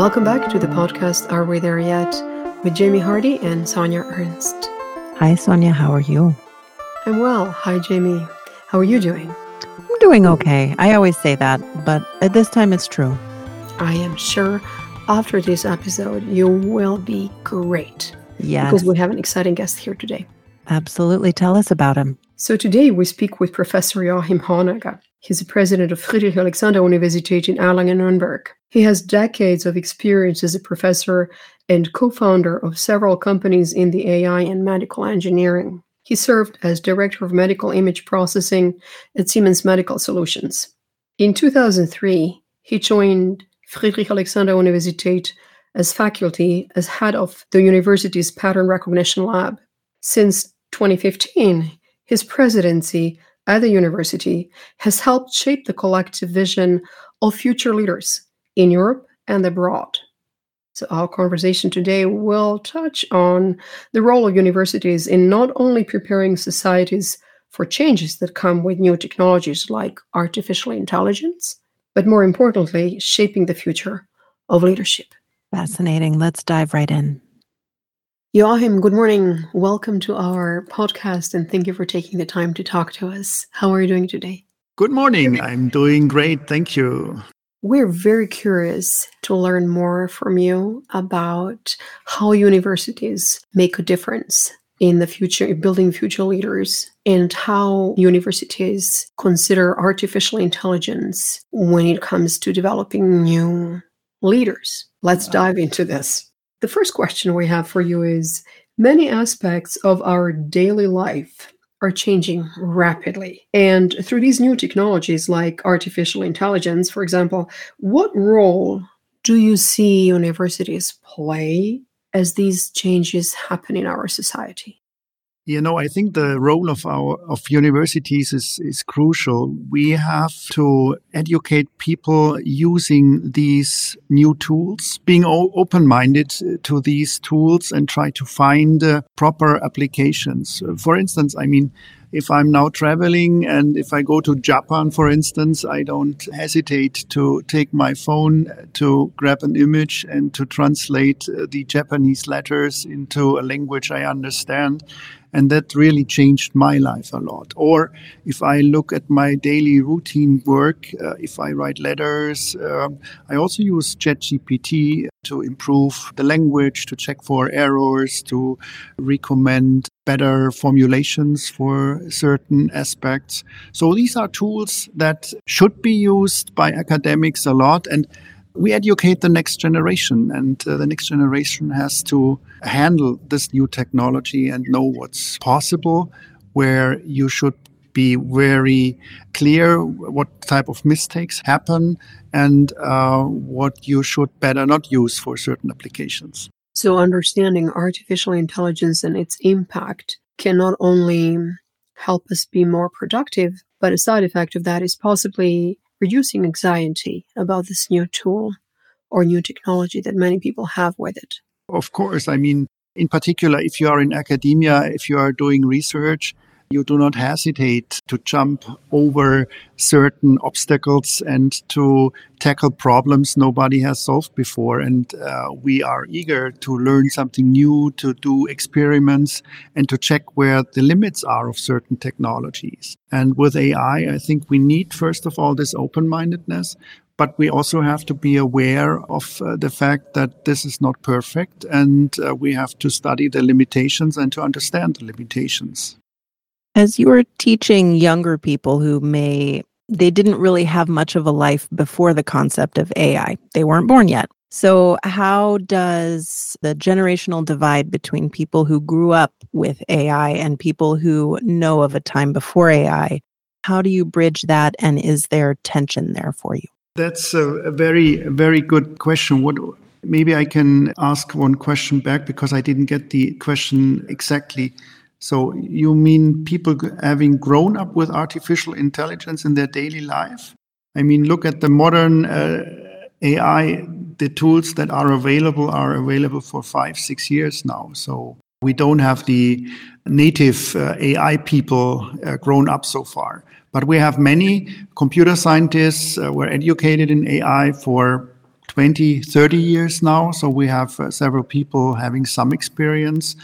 Welcome back to the podcast Are We There Yet? with Jamie Hardy and Sonja Ernst. Hi, Sonja. How are you? I'm well. Hi, Jamie. How are you doing? I'm doing okay. I always say that, but at this time it's true. I am sure after this episode you will be great. Yes. Because we have an exciting guest here today. Absolutely. Tell us about him. So today we speak with Professor Joachim Hornegger. He's the president of Friedrich Alexander Universität in Erlangen-Nuremberg. He has decades of experience as a professor and co-founder of several companies in the AI and medical engineering. He served as director of medical image processing at Siemens Medical Solutions. In 2003, he joined Friedrich Alexander Universität as faculty as head of the university's pattern recognition lab. Since 2015, his presidency at the university has helped shape the collective vision of future leaders in Europe and abroad. So, our conversation today will touch on the role of universities in not only preparing societies for changes that come with new technologies like artificial intelligence, but more importantly, shaping the future of leadership. Fascinating. Let's dive right in. Joachim, good morning. Welcome to our podcast and thank you for taking the time to talk to us. How are you doing today? Good morning. I'm doing great. Thank you. We're very curious to learn more from you about how universities make a difference in the future, building future leaders, and how universities consider artificial intelligence when it comes to developing new leaders. Let's uh, dive into this. The first question we have for you is Many aspects of our daily life are changing rapidly. And through these new technologies like artificial intelligence, for example, what role do you see universities play as these changes happen in our society? You know, I think the role of our of universities is, is crucial. We have to educate people using these new tools, being open minded to these tools and try to find uh, proper applications. For instance, I mean, if I'm now traveling and if I go to Japan, for instance, I don't hesitate to take my phone to grab an image and to translate uh, the Japanese letters into a language I understand and that really changed my life a lot. Or if I look at my daily routine work, uh, if I write letters, um, I also use ChatGPT to improve the language, to check for errors, to recommend better formulations for certain aspects. So these are tools that should be used by academics a lot. And we educate the next generation, and uh, the next generation has to handle this new technology and know what's possible, where you should be very clear what type of mistakes happen and uh, what you should better not use for certain applications. So, understanding artificial intelligence and its impact can not only help us be more productive, but a side effect of that is possibly reducing anxiety about this new tool or new technology that many people have with it? Of course. I mean, in particular, if you are in academia, if you are doing research, you do not hesitate to jump over certain obstacles and to tackle problems nobody has solved before. And uh, we are eager to learn something new, to do experiments, and to check where the limits are of certain technologies. And with AI, I think we need, first of all, this open mindedness. But we also have to be aware of uh, the fact that this is not perfect and uh, we have to study the limitations and to understand the limitations. As you were teaching younger people who may, they didn't really have much of a life before the concept of AI, they weren't born yet. So, how does the generational divide between people who grew up with AI and people who know of a time before AI, how do you bridge that? And is there tension there for you? That's a very, very good question. What maybe I can ask one question back because I didn't get the question exactly. So you mean people having grown up with artificial intelligence in their daily life? I mean, look at the modern uh, AI. The tools that are available are available for five, six years now. So we don't have the native uh, AI people uh, grown up so far. But we have many computer scientists uh, were educated in AI for 20, 30 years now. So we have uh, several people having some experience.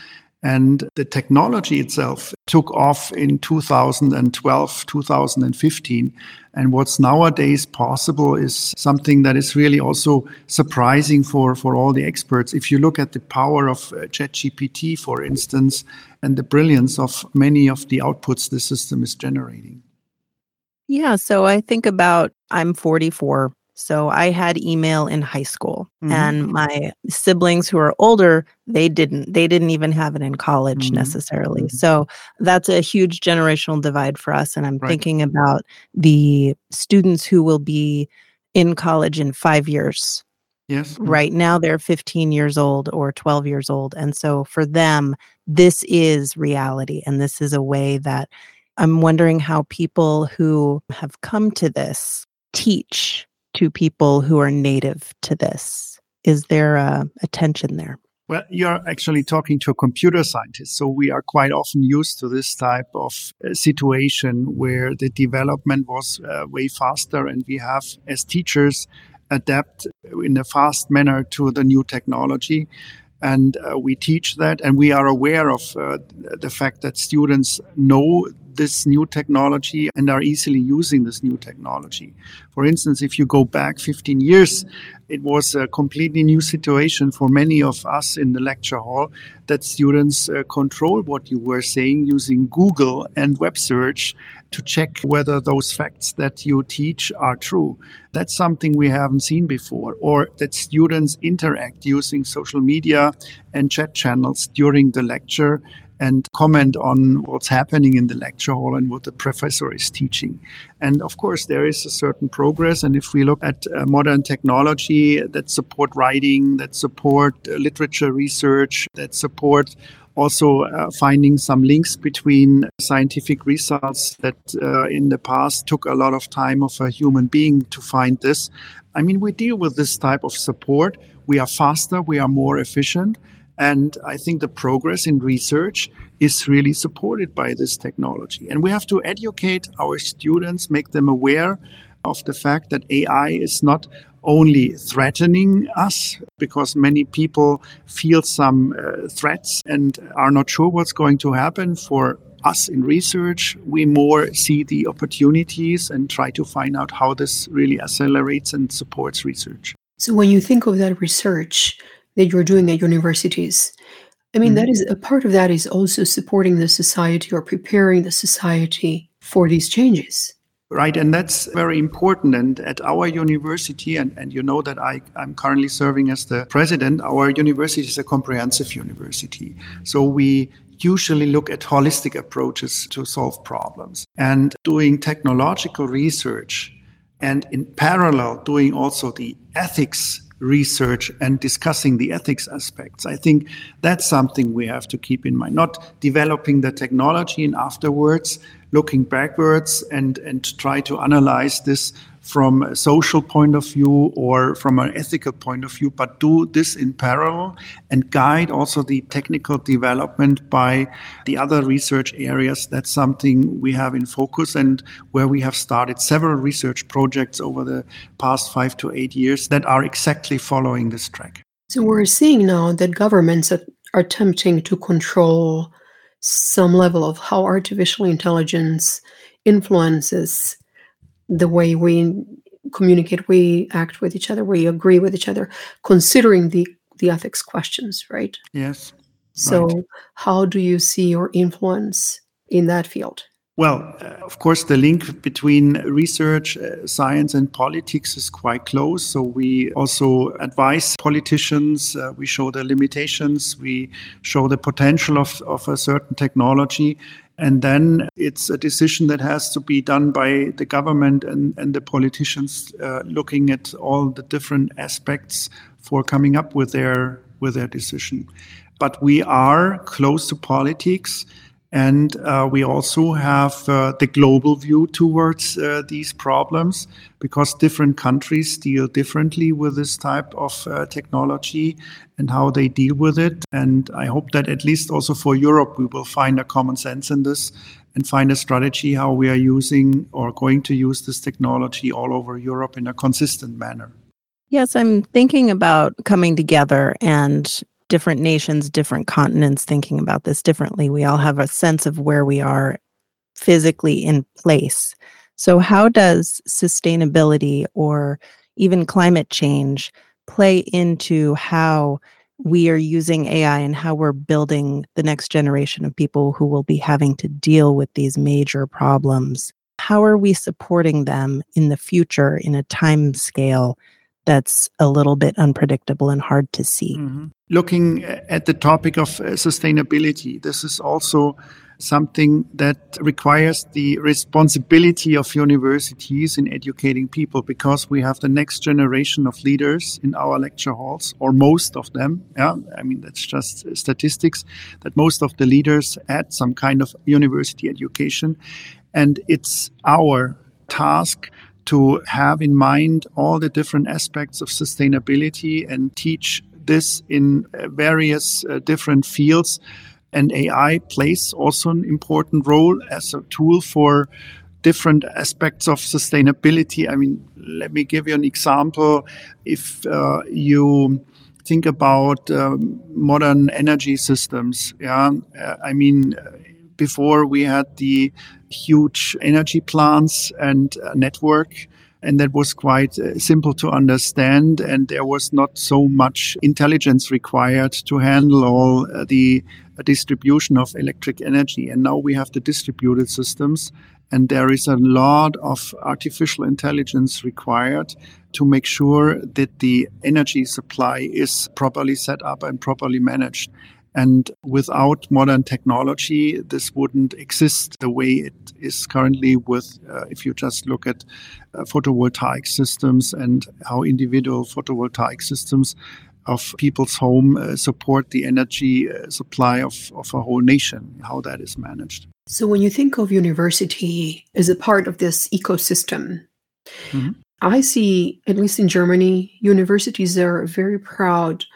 And the technology itself took off in 2012, 2015. And what's nowadays possible is something that is really also surprising for, for all the experts. If you look at the power of uh, ChatGPT, for instance, and the brilliance of many of the outputs the system is generating. Yeah. So I think about I'm 44. So I had email in high school mm-hmm. and my siblings who are older, they didn't. They didn't even have it in college mm-hmm. necessarily. Mm-hmm. So that's a huge generational divide for us and I'm right. thinking about the students who will be in college in 5 years. Yes. Mm-hmm. Right now they're 15 years old or 12 years old and so for them this is reality and this is a way that I'm wondering how people who have come to this teach to people who are native to this? Is there a, a tension there? Well, you're actually talking to a computer scientist. So we are quite often used to this type of uh, situation where the development was uh, way faster and we have, as teachers, adapt in a fast manner to the new technology. And uh, we teach that, and we are aware of uh, the fact that students know this new technology and are easily using this new technology. For instance, if you go back 15 years, it was a completely new situation for many of us in the lecture hall that students uh, control what you were saying using Google and web search to check whether those facts that you teach are true. That's something we haven't seen before. Or that students interact using social media and chat channels during the lecture and comment on what's happening in the lecture hall and what the professor is teaching. And of course, there is a certain progress. And if we look at uh, modern technology that support writing, that support uh, literature research, that support also uh, finding some links between scientific results that uh, in the past took a lot of time of a human being to find this. I mean, we deal with this type of support. We are faster, we are more efficient. And I think the progress in research is really supported by this technology. And we have to educate our students, make them aware of the fact that AI is not only threatening us because many people feel some uh, threats and are not sure what's going to happen for us in research we more see the opportunities and try to find out how this really accelerates and supports research so when you think of that research that you're doing at universities. I mean, mm-hmm. that is a part of that is also supporting the society or preparing the society for these changes. Right, and that's very important. And at our university, and, and you know that I, I'm currently serving as the president, our university is a comprehensive university. So we usually look at holistic approaches to solve problems. And doing technological research and in parallel doing also the ethics research and discussing the ethics aspects. I think that's something we have to keep in mind, not developing the technology and afterwards looking backwards and, and try to analyze this from a social point of view or from an ethical point of view, but do this in parallel and guide also the technical development by the other research areas. That's something we have in focus and where we have started several research projects over the past five to eight years that are exactly following this track. So we're seeing now that governments are attempting to control some level of how artificial intelligence influences the way we communicate, we act with each other, we agree with each other, considering the the ethics questions, right? Yes. So, right. how do you see your influence in that field? Well, uh, of course, the link between research, uh, science, and politics is quite close. So we also advise politicians. Uh, we show the limitations. We show the potential of, of a certain technology. And then it's a decision that has to be done by the government and, and the politicians uh, looking at all the different aspects for coming up with their with their decision. But we are close to politics. And uh, we also have uh, the global view towards uh, these problems because different countries deal differently with this type of uh, technology and how they deal with it. And I hope that at least also for Europe, we will find a common sense in this and find a strategy how we are using or going to use this technology all over Europe in a consistent manner. Yes, I'm thinking about coming together and different nations, different continents thinking about this differently. We all have a sense of where we are physically in place. So, how does sustainability or even climate change play into how we are using AI and how we're building the next generation of people who will be having to deal with these major problems? How are we supporting them in the future in a time scale that's a little bit unpredictable and hard to see? Mm-hmm. Looking at the topic of uh, sustainability, this is also something that requires the responsibility of universities in educating people because we have the next generation of leaders in our lecture halls, or most of them. Yeah, I mean, that's just statistics that most of the leaders had some kind of university education. And it's our task to have in mind all the different aspects of sustainability and teach this in uh, various uh, different fields and AI plays also an important role as a tool for different aspects of sustainability. I mean, let me give you an example. If uh, you think about um, modern energy systems, yeah, uh, I mean, before we had the huge energy plants and network. And that was quite uh, simple to understand. And there was not so much intelligence required to handle all uh, the uh, distribution of electric energy. And now we have the distributed systems. And there is a lot of artificial intelligence required to make sure that the energy supply is properly set up and properly managed and without modern technology, this wouldn't exist the way it is currently with, uh, if you just look at uh, photovoltaic systems and how individual photovoltaic systems of people's home uh, support the energy uh, supply of, of a whole nation, how that is managed. So when you think of university as a part of this ecosystem, mm-hmm. I see, at least in Germany, universities are very proud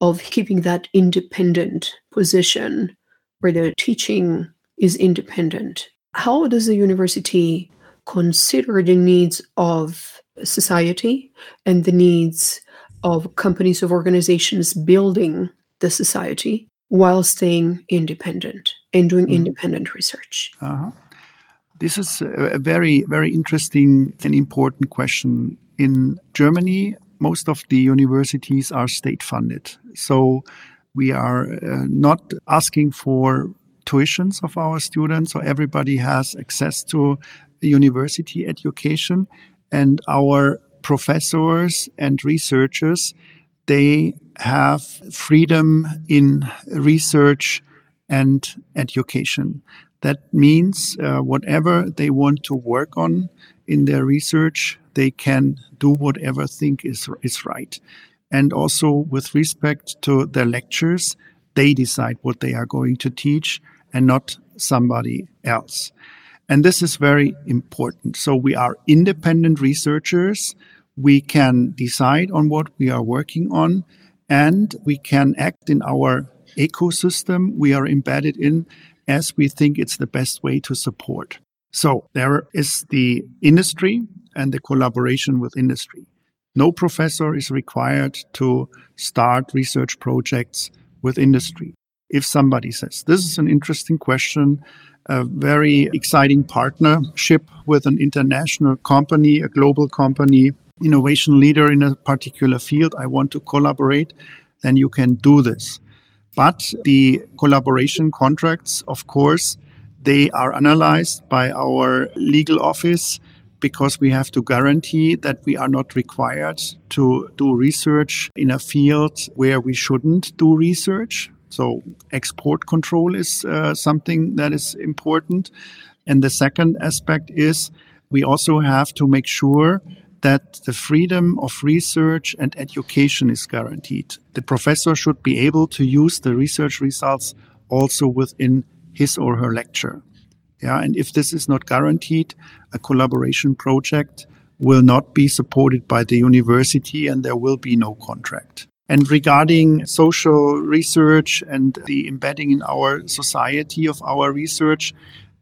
of keeping that independent position where the teaching is independent. How does the university consider the needs of society and the needs of companies of organizations building the society while staying independent and doing mm. independent research? Uh-huh. This is a very, very interesting and important question. In Germany, most of the universities are state funded. So we are uh, not asking for tuitions of our students, so everybody has access to university education. And our professors and researchers, they have freedom in research and education. That means uh, whatever they want to work on in their research, they can do whatever think is is right. And also with respect to their lectures, they decide what they are going to teach and not somebody else. And this is very important. So we are independent researchers. We can decide on what we are working on and we can act in our ecosystem we are embedded in as we think it's the best way to support. So there is the industry and the collaboration with industry. No professor is required to start research projects with industry. If somebody says, this is an interesting question, a very exciting partnership with an international company, a global company, innovation leader in a particular field, I want to collaborate, then you can do this. But the collaboration contracts, of course, they are analyzed by our legal office because we have to guarantee that we are not required to do research in a field where we shouldn't do research. So, export control is uh, something that is important. And the second aspect is we also have to make sure that the freedom of research and education is guaranteed. The professor should be able to use the research results also within his or her lecture. Yeah, and if this is not guaranteed, a collaboration project will not be supported by the university and there will be no contract. And regarding social research and the embedding in our society of our research,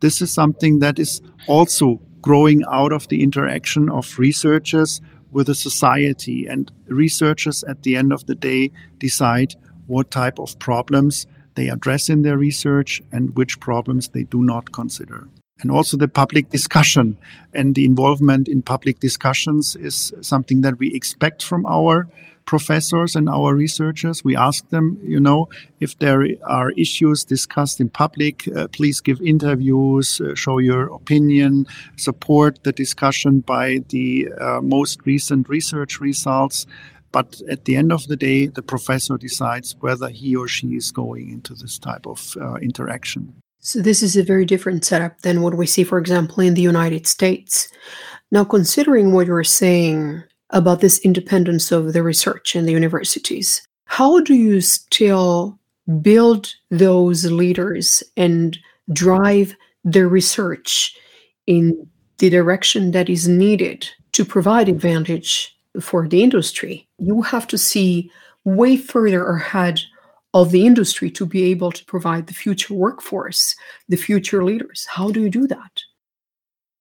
this is something that is also growing out of the interaction of researchers with a society. And researchers at the end of the day decide what type of problems they address in their research and which problems they do not consider. And also the public discussion and the involvement in public discussions is something that we expect from our professors and our researchers. We ask them, you know, if there are issues discussed in public, uh, please give interviews, uh, show your opinion, support the discussion by the uh, most recent research results. But at the end of the day, the professor decides whether he or she is going into this type of uh, interaction. So, this is a very different setup than what we see, for example, in the United States. Now, considering what you're saying about this independence of the research in the universities. How do you still build those leaders and drive the research in the direction that is needed to provide advantage for the industry? You have to see way further ahead of the industry to be able to provide the future workforce, the future leaders. How do you do that?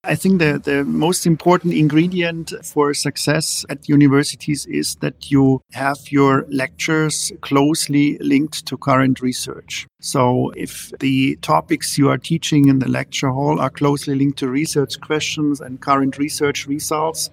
I think the, the most important ingredient for success at universities is that you have your lectures closely linked to current research. So if the topics you are teaching in the lecture hall are closely linked to research questions and current research results,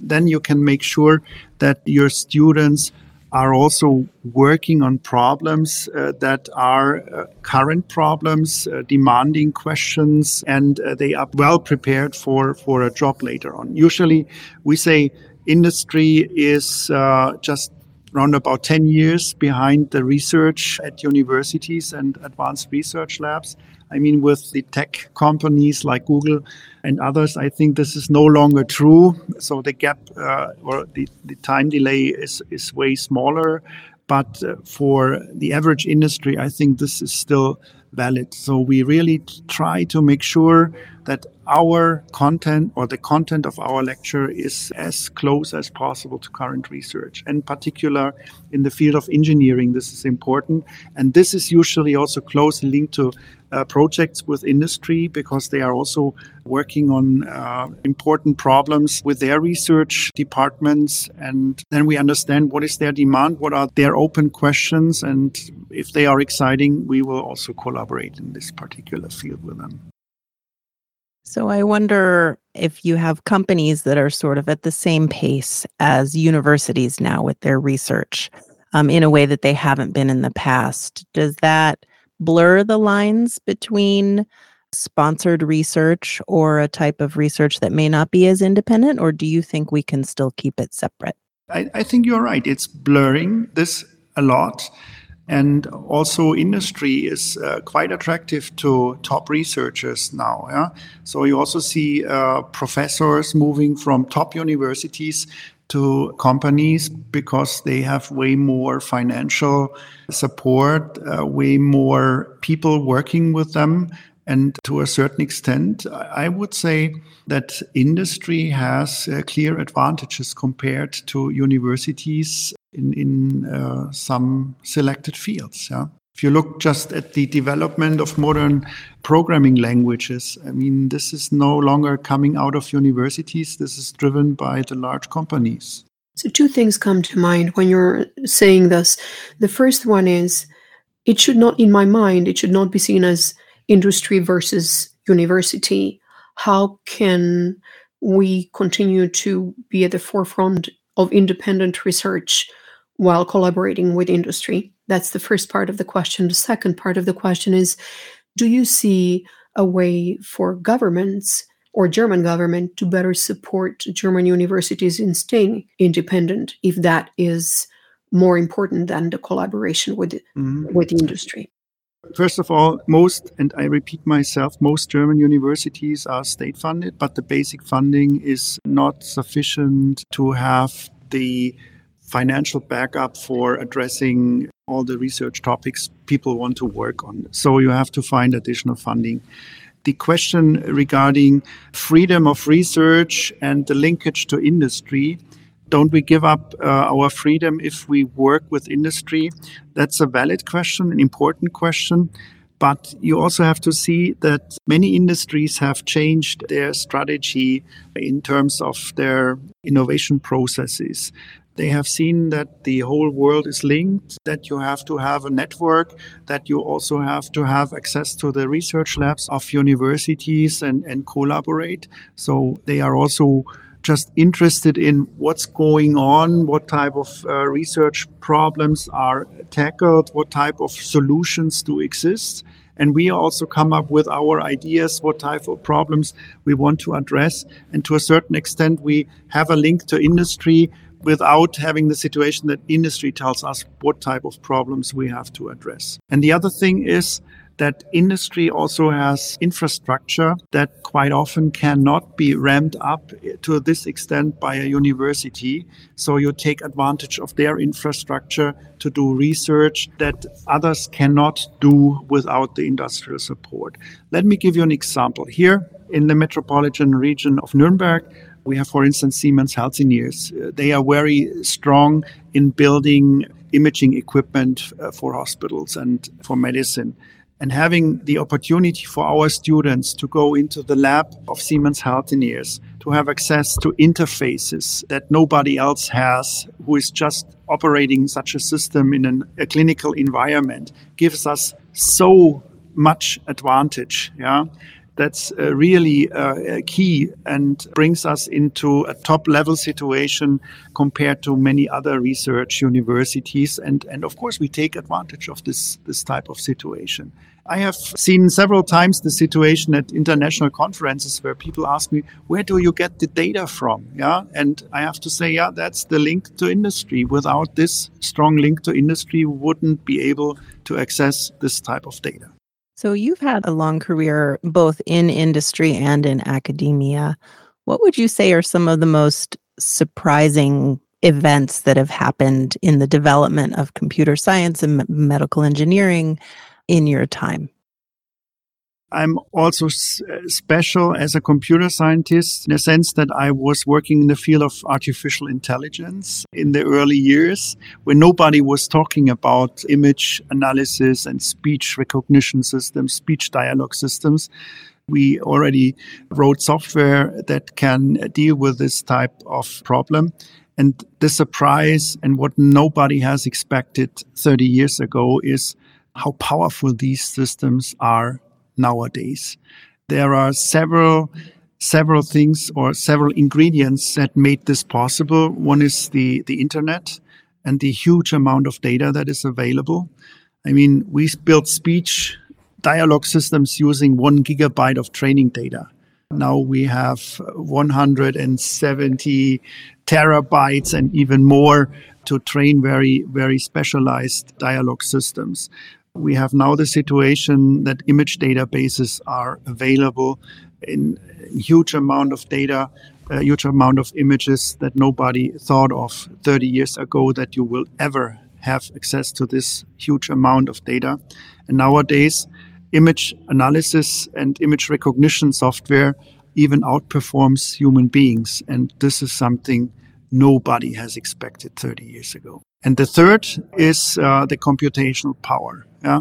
then you can make sure that your students are also working on problems uh, that are uh, current problems, uh, demanding questions, and uh, they are well prepared for, for a job later on. Usually, we say industry is uh, just around about 10 years behind the research at universities and advanced research labs. I mean, with the tech companies like Google and others, I think this is no longer true. So the gap uh, or the, the time delay is, is way smaller. But uh, for the average industry, I think this is still valid. So we really try to make sure that our content or the content of our lecture is as close as possible to current research. and particular, in the field of engineering, this is important. And this is usually also closely linked to uh, projects with industry because they are also working on uh, important problems with their research departments. And then we understand what is their demand, what are their open questions, and if they are exciting, we will also collaborate in this particular field with them. So I wonder if you have companies that are sort of at the same pace as universities now with their research um, in a way that they haven't been in the past. Does that blur the lines between sponsored research or a type of research that may not be as independent, or do you think we can still keep it separate? I, I think you're right. It's blurring this a lot. And also, industry is uh, quite attractive to top researchers now. Yeah? So, you also see uh, professors moving from top universities to companies because they have way more financial support, uh, way more people working with them. And to a certain extent, I would say that industry has uh, clear advantages compared to universities in, in uh, some selected fields. Yeah? If you look just at the development of modern programming languages, I mean, this is no longer coming out of universities. This is driven by the large companies. So, two things come to mind when you're saying this. The first one is it should not, in my mind, it should not be seen as industry versus university. How can we continue to be at the forefront of independent research while collaborating with industry? That's the first part of the question. The second part of the question is Do you see a way for governments or German government to better support German universities in staying independent if that is more important than the collaboration with mm-hmm. with industry? First of all, most, and I repeat myself, most German universities are state funded, but the basic funding is not sufficient to have the financial backup for addressing all the research topics people want to work on. So you have to find additional funding. The question regarding freedom of research and the linkage to industry don't we give up uh, our freedom if we work with industry? That's a valid question, an important question. But you also have to see that many industries have changed their strategy in terms of their innovation processes. They have seen that the whole world is linked, that you have to have a network, that you also have to have access to the research labs of universities and, and collaborate. So they are also just interested in what's going on, what type of uh, research problems are tackled, what type of solutions do exist. And we also come up with our ideas, what type of problems we want to address. And to a certain extent, we have a link to industry without having the situation that industry tells us what type of problems we have to address. And the other thing is that industry also has infrastructure that quite often cannot be ramped up to this extent by a university. So you take advantage of their infrastructure to do research that others cannot do without the industrial support. Let me give you an example. Here in the metropolitan region of Nuremberg, we have, for instance, Siemens Healthineers. They are very strong in building imaging equipment uh, for hospitals and for medicine and having the opportunity for our students to go into the lab of Siemens Healthineers, to have access to interfaces that nobody else has, who is just operating such a system in an, a clinical environment, gives us so much advantage. Yeah. That's uh, really uh, key and brings us into a top level situation compared to many other research universities. And, and of course, we take advantage of this, this type of situation. I have seen several times the situation at international conferences where people ask me, where do you get the data from? Yeah. And I have to say, yeah, that's the link to industry. Without this strong link to industry, we wouldn't be able to access this type of data. So you've had a long career both in industry and in academia. What would you say are some of the most surprising events that have happened in the development of computer science and medical engineering in your time? I'm also special as a computer scientist in a sense that I was working in the field of artificial intelligence in the early years when nobody was talking about image analysis and speech recognition systems, speech dialogue systems. We already wrote software that can deal with this type of problem. And the surprise and what nobody has expected 30 years ago is how powerful these systems are nowadays. There are several several things or several ingredients that made this possible. One is the, the internet and the huge amount of data that is available. I mean, we built speech dialogue systems using one gigabyte of training data. Now we have 170 terabytes and even more to train very, very specialized dialogue systems. We have now the situation that image databases are available in huge amount of data, a huge amount of images that nobody thought of 30 years ago that you will ever have access to this huge amount of data. And nowadays, image analysis and image recognition software even outperforms human beings. And this is something nobody has expected 30 years ago. And the third is uh, the computational power. Yeah.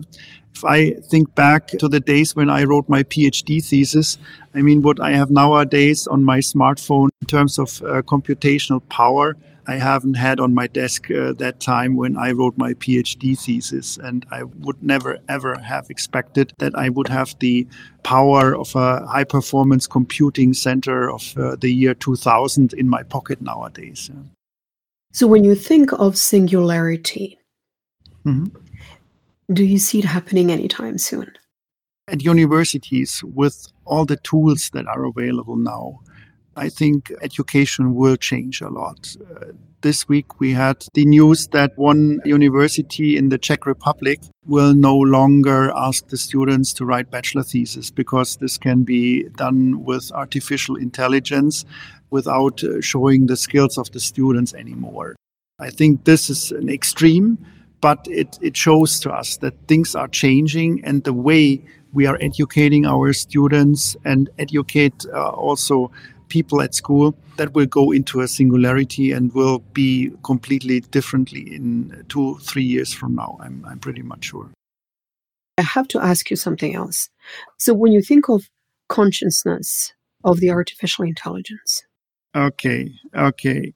If I think back to the days when I wrote my PhD thesis, I mean, what I have nowadays on my smartphone in terms of uh, computational power, I haven't had on my desk uh, that time when I wrote my PhD thesis. And I would never, ever have expected that I would have the power of a high performance computing center of uh, the year 2000 in my pocket nowadays. So, when you think of singularity, mm-hmm. Do you see it happening anytime soon? At universities, with all the tools that are available now, I think education will change a lot. Uh, this week we had the news that one university in the Czech Republic will no longer ask the students to write bachelor thesis because this can be done with artificial intelligence without uh, showing the skills of the students anymore. I think this is an extreme, but it, it shows to us that things are changing and the way we are educating our students and educate uh, also people at school that will go into a singularity and will be completely differently in two, three years from now. I'm, I'm pretty much sure. I have to ask you something else. So, when you think of consciousness of the artificial intelligence, Okay, okay.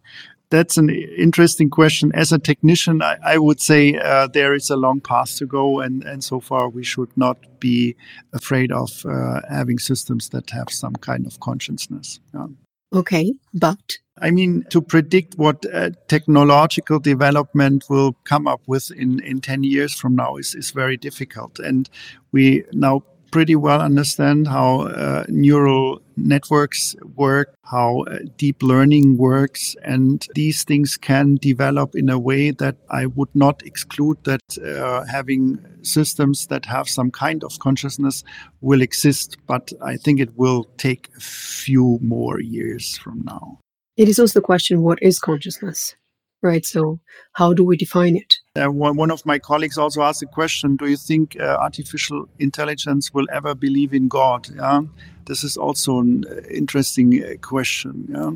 That's an interesting question. As a technician, I, I would say uh, there is a long path to go, and, and so far we should not be afraid of uh, having systems that have some kind of consciousness. Yeah. Okay, but I mean, to predict what uh, technological development will come up with in, in 10 years from now is, is very difficult. And we now pretty well understand how uh, neural networks work, how uh, deep learning works, and these things can develop in a way that I would not exclude that uh, having systems that have some kind of consciousness will exist, but I think it will take a few more years from now. It is also the question what is consciousness? Right? So, how do we define it? Uh, one, of my colleagues also asked a question Do you think uh, artificial intelligence will ever believe in God? Yeah, this is also an interesting uh, question. Yeah,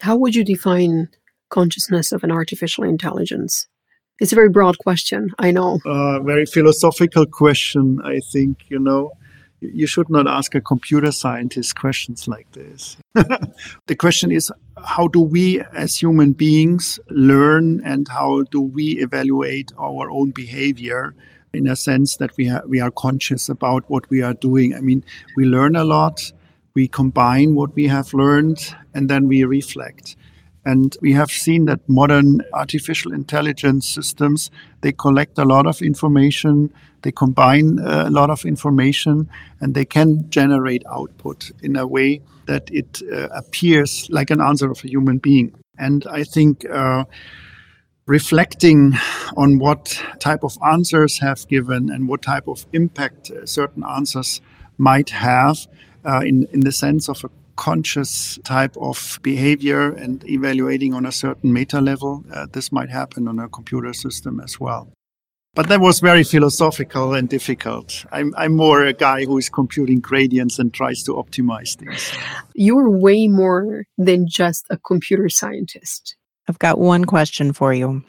how would you define consciousness of an artificial intelligence? It's a very broad question, I know. Uh, very philosophical question, I think, you know you should not ask a computer scientist questions like this. the question is how do we as human beings learn and how do we evaluate our own behavior in a sense that we, ha- we are conscious about what we are doing? I mean, we learn a lot, we combine what we have learned, and then we reflect. And we have seen that modern artificial intelligence systems, they collect a lot of information, they combine uh, a lot of information, and they can generate output in a way that it uh, appears like an answer of a human being. And I think uh, reflecting on what type of answers have given and what type of impact uh, certain answers might have uh, in, in the sense of a conscious type of behavior and evaluating on a certain meta level. Uh, this might happen on a computer system as well. But that was very philosophical and difficult. I'm, I'm more a guy who is computing gradients and tries to optimize things. You're way more than just a computer scientist. I've got one question for you.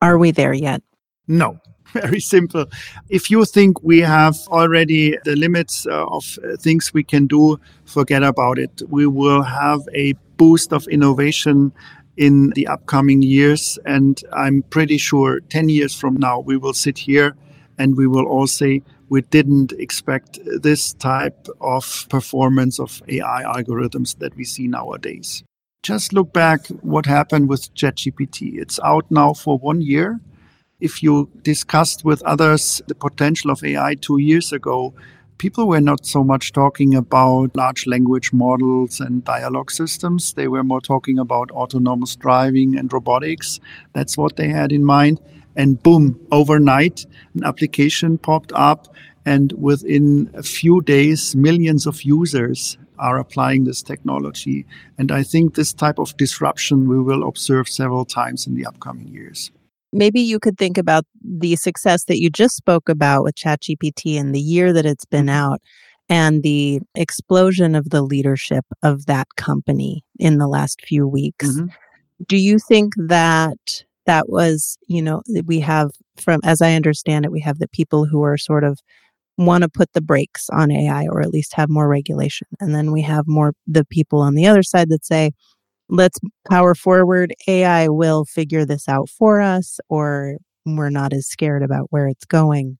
Are we there yet? No, very simple. If you think we have already the limits uh, of uh, things we can do, forget about it. We will have a boost of innovation in the upcoming years. And I'm pretty sure 10 years from now, we will sit here and we will all say, we didn't expect this type of performance of AI algorithms that we see nowadays. Just look back what happened with ChatGPT. It's out now for one year if you discussed with others the potential of AI two years ago, people were not so much talking about large language models and dialogue systems. They were more talking about autonomous driving and robotics. That's what they had in mind. And boom, overnight, an application popped up. And within a few days, millions of users are applying this technology. And I think this type of disruption we will observe several times in the upcoming years maybe you could think about the success that you just spoke about with ChatGPT and the year that it's been mm-hmm. out and the explosion of the leadership of that company in the last few weeks. Mm-hmm. Do you think that that was, you know, we have from, as I understand it, we have the people who are sort of want to put the brakes on AI or at least have more regulation. And then we have more the people on the other side that say, let's power forward. AI will figure this out for us, or we're not as scared about where it's going.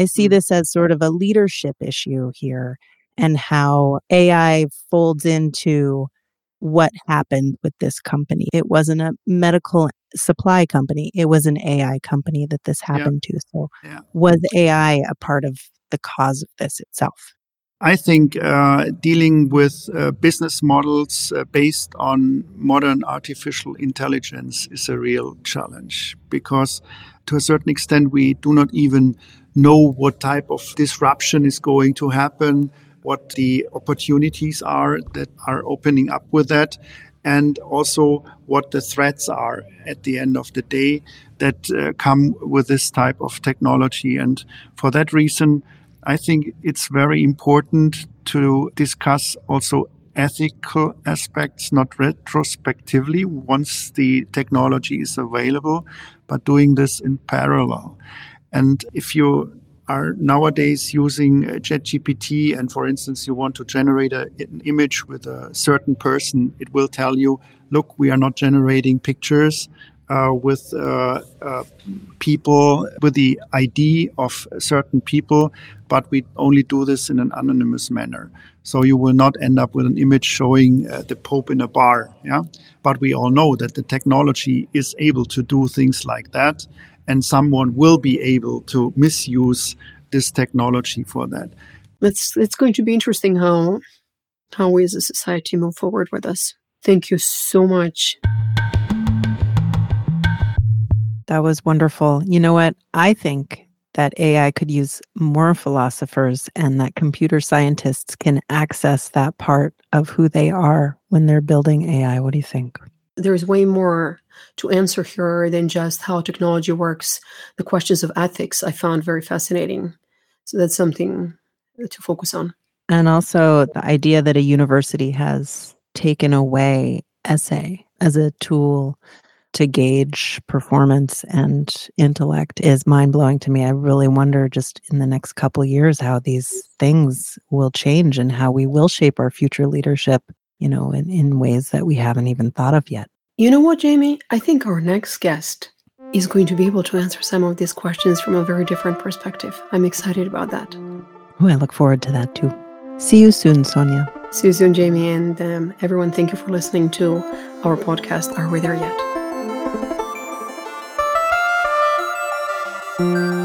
I see mm. this as sort of a leadership issue here and how AI folds into what happened with this company. It wasn't a medical supply company, it was an AI company that this happened yeah. to. So, yeah. was AI a part of the cause of this itself? I think uh, dealing with uh, business models uh, based on modern artificial intelligence is a real challenge because, to a certain extent, we do not even know what type of disruption is going to happen, what the opportunities are that are opening up with that, and also what the threats are at the end of the day that uh, come with this type of technology. And for that reason, I think it's very important to discuss also ethical aspects, not retrospectively once the technology is available, but doing this in parallel. And if you are nowadays using uh, ChatGPT, and for instance, you want to generate a, an image with a certain person, it will tell you, look, we are not generating pictures uh, with uh, uh, people with the ID of certain people, but we only do this in an anonymous manner. So you will not end up with an image showing uh, the Pope in a bar. Yeah, but we all know that the technology is able to do things like that, and someone will be able to misuse this technology for that. It's it's going to be interesting how how we as a society move forward with this. Thank you so much. That was wonderful. You know what? I think that AI could use more philosophers and that computer scientists can access that part of who they are when they're building AI. What do you think? There's way more to answer here than just how technology works. The questions of ethics I found very fascinating. So that's something to focus on. And also the idea that a university has taken away essay as a tool to gauge performance and intellect is mind blowing to me. I really wonder just in the next couple years how these things will change and how we will shape our future leadership, you know, in, in ways that we haven't even thought of yet. You know what, Jamie? I think our next guest is going to be able to answer some of these questions from a very different perspective. I'm excited about that. Oh, I look forward to that too. See you soon, Sonja. See you soon, Jamie. And um, everyone, thank you for listening to our podcast, Are We There Yet? Thank you.